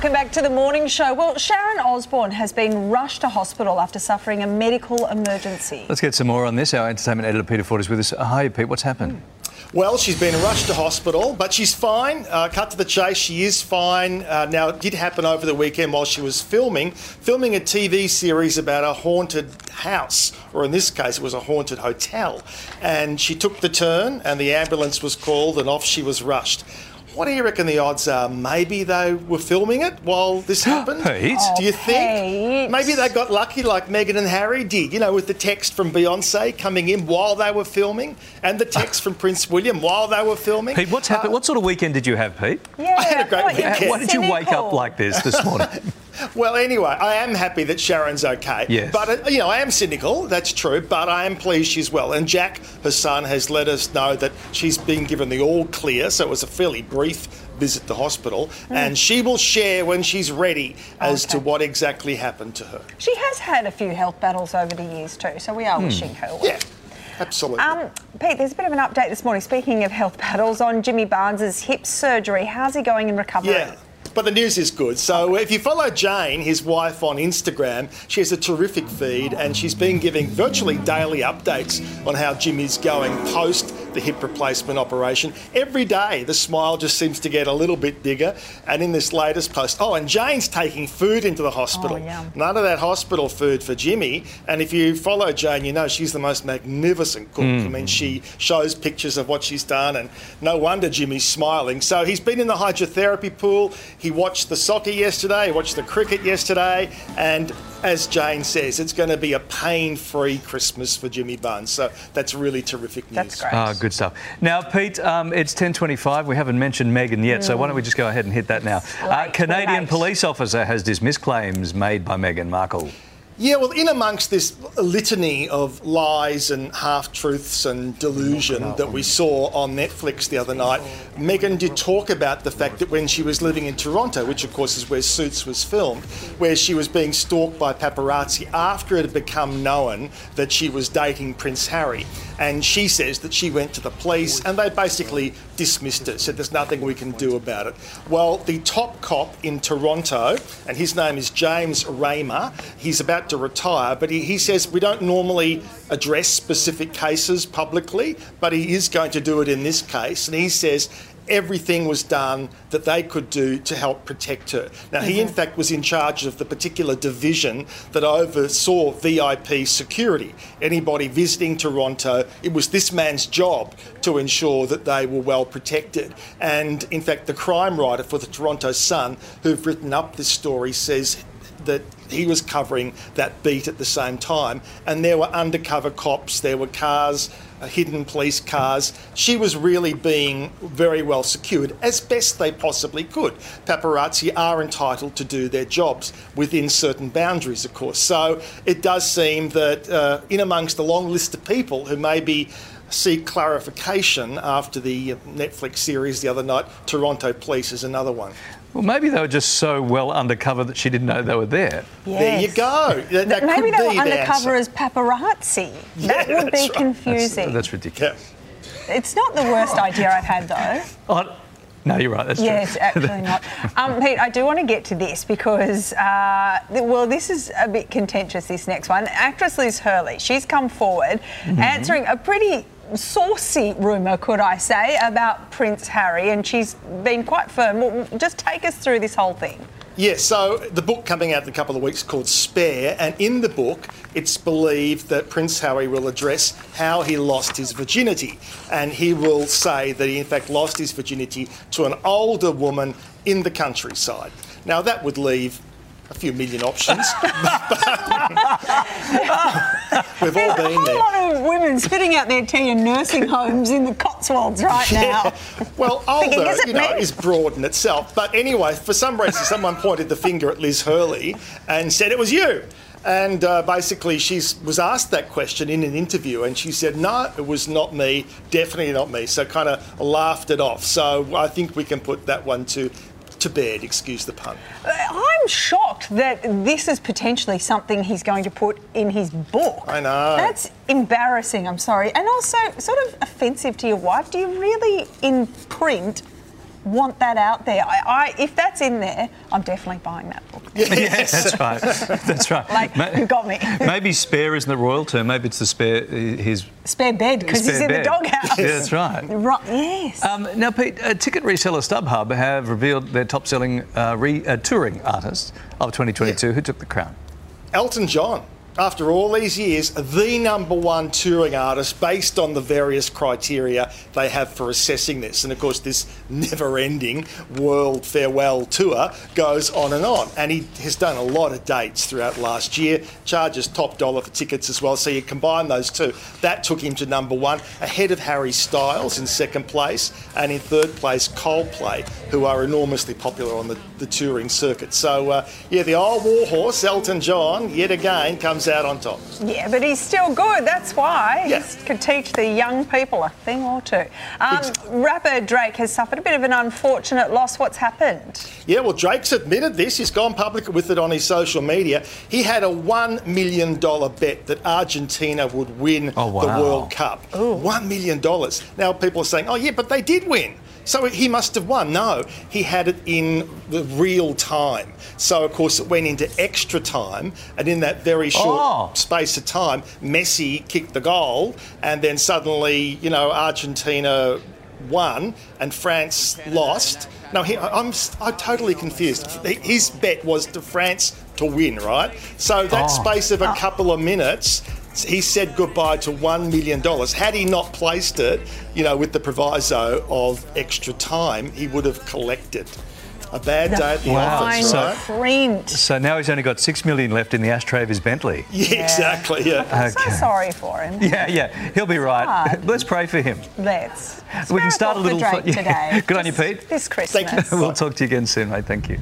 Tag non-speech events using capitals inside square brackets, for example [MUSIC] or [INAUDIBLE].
Welcome back to the morning show. Well, Sharon Osbourne has been rushed to hospital after suffering a medical emergency. Let's get some more on this. Our entertainment editor Peter Ford is with us. Hi, Pete. What's happened? Well, she's been rushed to hospital, but she's fine. Uh, cut to the chase, she is fine. Uh, now, it did happen over the weekend while she was filming, filming a TV series about a haunted house, or in this case, it was a haunted hotel. And she took the turn, and the ambulance was called, and off she was rushed. What do you reckon the odds are? Maybe they were filming it while this [GASPS] happened? Pete? Do you think? Pete. Maybe they got lucky like Meghan and Harry did, you know, with the text from Beyonce coming in while they were filming and the text [LAUGHS] from Prince William while they were filming. Pete, what's happened? Uh, what sort of weekend did you have, Pete? Yeah, I had a great thought you were weekend. Why did you wake up like this this morning? [LAUGHS] Well, anyway, I am happy that Sharon's okay. Yes. But, uh, you know, I am cynical, that's true, but I am pleased she's well. And Jack, her son, has let us know that she's been given the all clear, so it was a fairly brief visit to hospital, and she will share when she's ready as to what exactly happened to her. She has had a few health battles over the years too, so we are wishing her well. Yeah, absolutely. Um, Pete, there's a bit of an update this morning. Speaking of health battles, on Jimmy Barnes's hip surgery, how's he going in recovery? Yeah. But the news is good. So if you follow Jane, his wife, on Instagram, she has a terrific feed and she's been giving virtually daily updates on how Jimmy's going post the hip replacement operation. Every day, the smile just seems to get a little bit bigger. And in this latest post, oh, and Jane's taking food into the hospital. Oh, yum. None of that hospital food for Jimmy. And if you follow Jane, you know she's the most magnificent cook. Mm. I mean, she shows pictures of what she's done, and no wonder Jimmy's smiling. So he's been in the hydrotherapy pool. He watched the soccer yesterday, he watched the cricket yesterday, and as Jane says, it's going to be a pain-free Christmas for Jimmy Barnes. So that's really terrific news. That's great. Ah, good stuff. Now, Pete, um, it's 10.25. We haven't mentioned Meghan yet, so why don't we just go ahead and hit that now? Uh, Canadian police officer has dismissed claims made by Meghan Markle. Yeah, well, in amongst this litany of lies and half truths and delusion that we saw on Netflix the other night, Meghan did talk about the fact that when she was living in Toronto, which of course is where Suits was filmed, where she was being stalked by paparazzi after it had become known that she was dating Prince Harry. And she says that she went to the police and they basically dismissed it, said there's nothing we can do about it. Well, the top cop in Toronto, and his name is James Ramer, he's about to retire, but he, he says we don't normally address specific cases publicly, but he is going to do it in this case. And he says everything was done that they could do to help protect her. Now, he in mm-hmm. fact was in charge of the particular division that oversaw VIP security. Anybody visiting Toronto, it was this man's job to ensure that they were well protected. And in fact, the crime writer for the Toronto Sun, who've written up this story, says that he was covering that beat at the same time, and there were undercover cops, there were cars, uh, hidden police cars. She was really being very well secured as best they possibly could. Paparazzi are entitled to do their jobs within certain boundaries, of course. So it does seem that, uh, in amongst a long list of people who maybe seek clarification after the Netflix series the other night, Toronto Police is another one. Well, maybe they were just so well undercover that she didn't know they were there. There you go. That, that Maybe could they were be the undercover answer. as paparazzi. that would be right. confusing. That's ridiculous. Yeah. It's not the worst idea I've had though. [LAUGHS] Oh, no, you're right. That's Yes, true. [LAUGHS] actually not. Um, Pete, I do want to get to this because, uh, well, this is a bit contentious, this next one. Actress Liz Hurley, she's come forward Mm-hmm. answering a pretty saucy rumour, could I say, about Prince Harry, and she's been quite firm. Well, just take us through this whole thing. Yeah, so the book coming out in a couple of weeks called Spare, and in the book, it's believed that Prince Harry will address how he lost his virginity. And he will say that he, in fact, lost his virginity to an older woman in the countryside. Now, that would leave a few million options. [LAUGHS] We've all been There's a whole there. lot of women spitting out their tea in nursing homes in the Cotswolds right now. Well, [LAUGHS] Thinking, older, is it you know, is broad in itself. But anyway, for some reason, someone pointed the finger at Liz Hurley and said it was you. And uh, basically, she was asked that question in an interview, and she said, "No, it was not me. Definitely not me." So kind of laughed it off. So I think we can put that one to to bed. Excuse the pun. I'm shocked that this is potentially something he's going to put in his book. I know. That's embarrassing, I'm sorry. And also sort of offensive to your wife. Do you really, in print, want that out there. I, I, if that's in there, I'm definitely buying that book. [LAUGHS] Yeah, that's right. That's right. Like, Ma- you got me. maybe spare isn't the royal term. Maybe it's the spare his Spare bed because he's spare in bed. the doghouse. Yeah, that's right. Right. Yes. Um, now, Pete, uh, ticket reseller StubHub have revealed their top-selling uh, re- uh, touring artist of 2022. Who took the crown? Elton John, after all these years, the number one touring artist based on the various criteria they have for assessing this. And of course, this never ending world farewell tour goes on and on. And he has done a lot of dates throughout last year, charges top dollar for tickets as well. So you combine those two. That took him to number one, ahead of Harry Styles in second place, and in third place, Coldplay, who are enormously popular on the, the touring circuit. So, uh, yeah, the old warhorse, Elton John, yet again comes out on top. Yeah, but he's still good. That's why Yeah. he could teach the young people a thing or two. Um, rapper Drake has suffered a bit of an unfortunate loss. What's happened? Yeah, well, Drake's admitted this. He's gone public with it on his social media. He had a $1 million bet that Argentina would win Oh, wow. the World Cup. $1 million. Now, people are saying, oh, yeah, but they did win. So he must have won. No, he had it in the real time. So, of course, it went into extra time. And in that very short Oh. space of time, Messi kicked the goal. And then suddenly, you know, Argentina won and France lost. No, he, I- I'm I'm totally confused. His bet was to France to win, right? So that Oh. space of a uh, couple of minutes, he said goodbye to one million dollars. Had he not placed it, you know, with the proviso of extra time, he would have collected. A bad day at the Wow. Fine office, So- print. So now he's only got six million left in the ashtray of his Bentley. [LAUGHS] Yeah, exactly. Yeah. I'm so sorry for him. [LAUGHS] Yeah, yeah, he'll be right. hard. [LAUGHS] Let's pray for him. Let's. We can start a little for Drake yeah. today. Good on you, Pete. This Thank you. Christmas. We'll talk to you again soon, mate. Thank you.